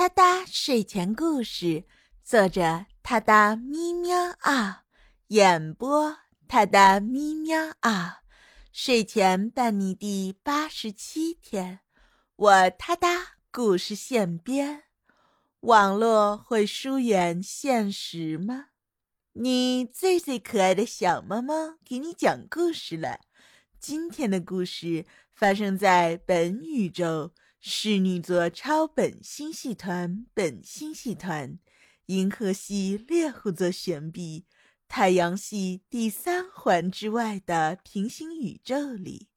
哒哒睡前故事，作者：哒哒咪喵啊，演播：哒哒咪喵啊。睡前伴你第八十七天，我哒哒故事现编。网络会疏远现实吗？你最最可爱的小猫猫给你讲故事了。今天的故事发生在本宇宙。侍女座超本星系团、本星系团、银河系猎户座旋臂、太阳系第三环之外的平行宇宙里，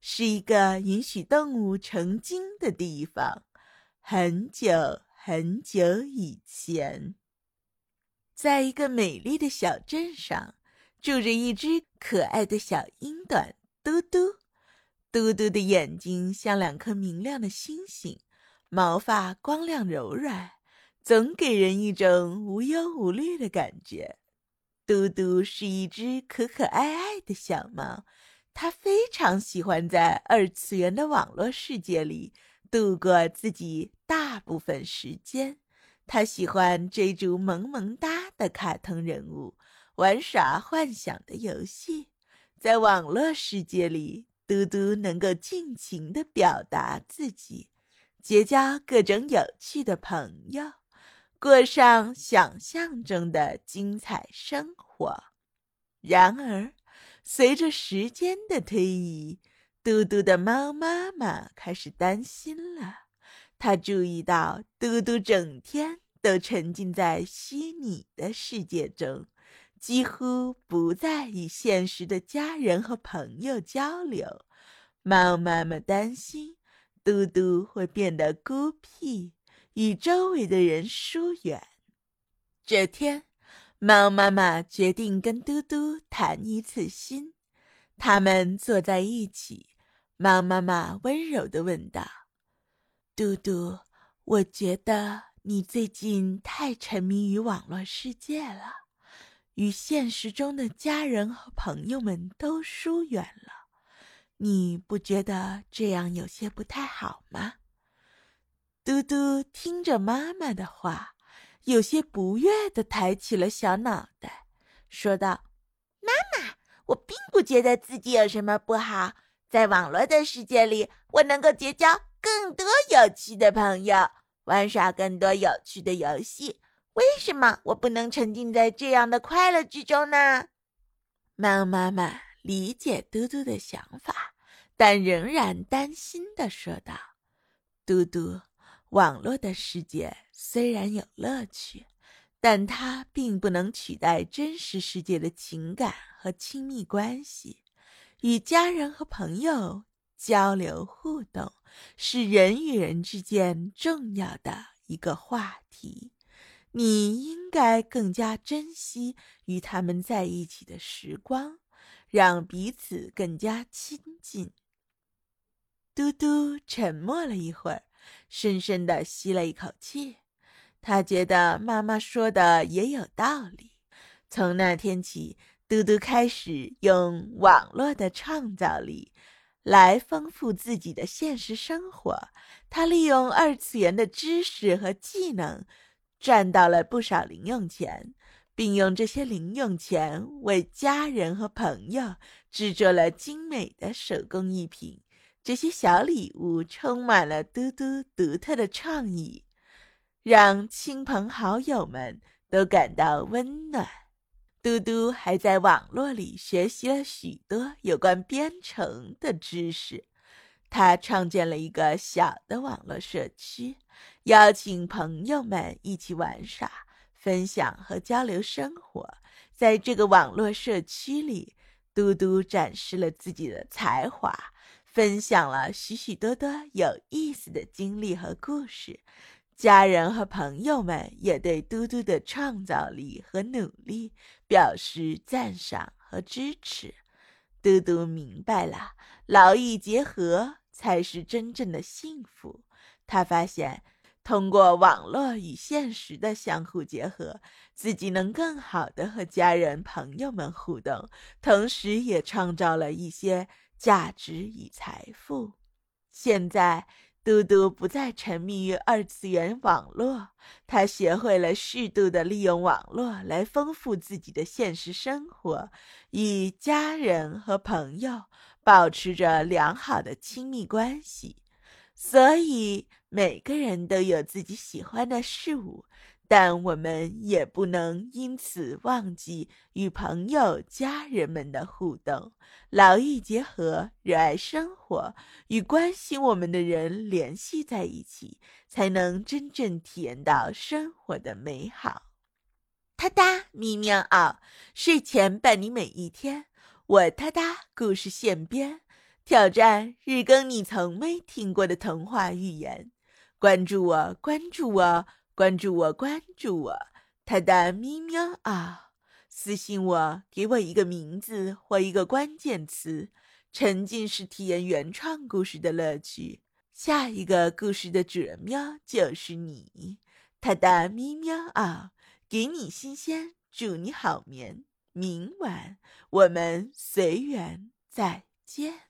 是一个允许动物成精的地方。很久很久以前，在一个美丽的小镇上，住着一只可爱的小鹰短嘟嘟。嘟嘟的眼睛像两颗明亮的星星，毛发光亮柔软，总给人一种无忧无虑的感觉。嘟嘟是一只可可爱爱的小猫，它非常喜欢在二次元的网络世界里度过自己大部分时间。它喜欢追逐萌萌哒的卡通人物，玩耍幻想的游戏，在网络世界里。嘟嘟能够尽情的表达自己，结交各种有趣的朋友，过上想象中的精彩生活。然而，随着时间的推移，嘟嘟的猫妈妈开始担心了。她注意到嘟嘟整天都沉浸在虚拟的世界中。几乎不再与现实的家人和朋友交流，猫妈妈担心嘟嘟会变得孤僻，与周围的人疏远。这天，猫妈妈决定跟嘟嘟谈一次心。他们坐在一起，猫妈妈温柔地问道：“嘟嘟，我觉得你最近太沉迷于网络世界了。”与现实中的家人和朋友们都疏远了，你不觉得这样有些不太好吗？嘟嘟听着妈妈的话，有些不悦地抬起了小脑袋，说道：“妈妈，我并不觉得自己有什么不好。在网络的世界里，我能够结交更多有趣的朋友，玩耍更多有趣的游戏。”为什么我不能沉浸在这样的快乐之中呢？猫妈妈理解嘟嘟的想法，但仍然担心的说道：“嘟嘟，网络的世界虽然有乐趣，但它并不能取代真实世界的情感和亲密关系。与家人和朋友交流互动，是人与人之间重要的一个话题。”你应该更加珍惜与他们在一起的时光，让彼此更加亲近。嘟嘟沉默了一会儿，深深的吸了一口气。他觉得妈妈说的也有道理。从那天起，嘟嘟开始用网络的创造力来丰富自己的现实生活。他利用二次元的知识和技能。赚到了不少零用钱，并用这些零用钱为家人和朋友制作了精美的手工艺品。这些小礼物充满了嘟嘟独特的创意，让亲朋好友们都感到温暖。嘟嘟还在网络里学习了许多有关编程的知识。他创建了一个小的网络社区。邀请朋友们一起玩耍、分享和交流生活。在这个网络社区里，嘟嘟展示了自己的才华，分享了许许多多有意思的经历和故事。家人和朋友们也对嘟嘟的创造力和努力表示赞赏和支持。嘟嘟明白了，劳逸结合才是真正的幸福。他发现。通过网络与现实的相互结合，自己能更好的和家人朋友们互动，同时也创造了一些价值与财富。现在，嘟嘟不再沉迷于二次元网络，他学会了适度的利用网络来丰富自己的现实生活，与家人和朋友保持着良好的亲密关系。所以，每个人都有自己喜欢的事物。但我们也不能因此忘记与朋友、家人们的互动，劳逸结合，热爱生活，与关心我们的人联系在一起，才能真正体验到生活的美好。哒哒咪喵啊！睡前伴你每一天，我哒哒故事现编，挑战日更你从没听过的童话寓言。关注我，关注我。关注我，关注我，他的咪喵啊！私信我，给我一个名字或一个关键词，沉浸式体验原创故事的乐趣。下一个故事的主人喵就是你，他的咪喵啊！给你新鲜，祝你好眠。明晚我们随缘再见。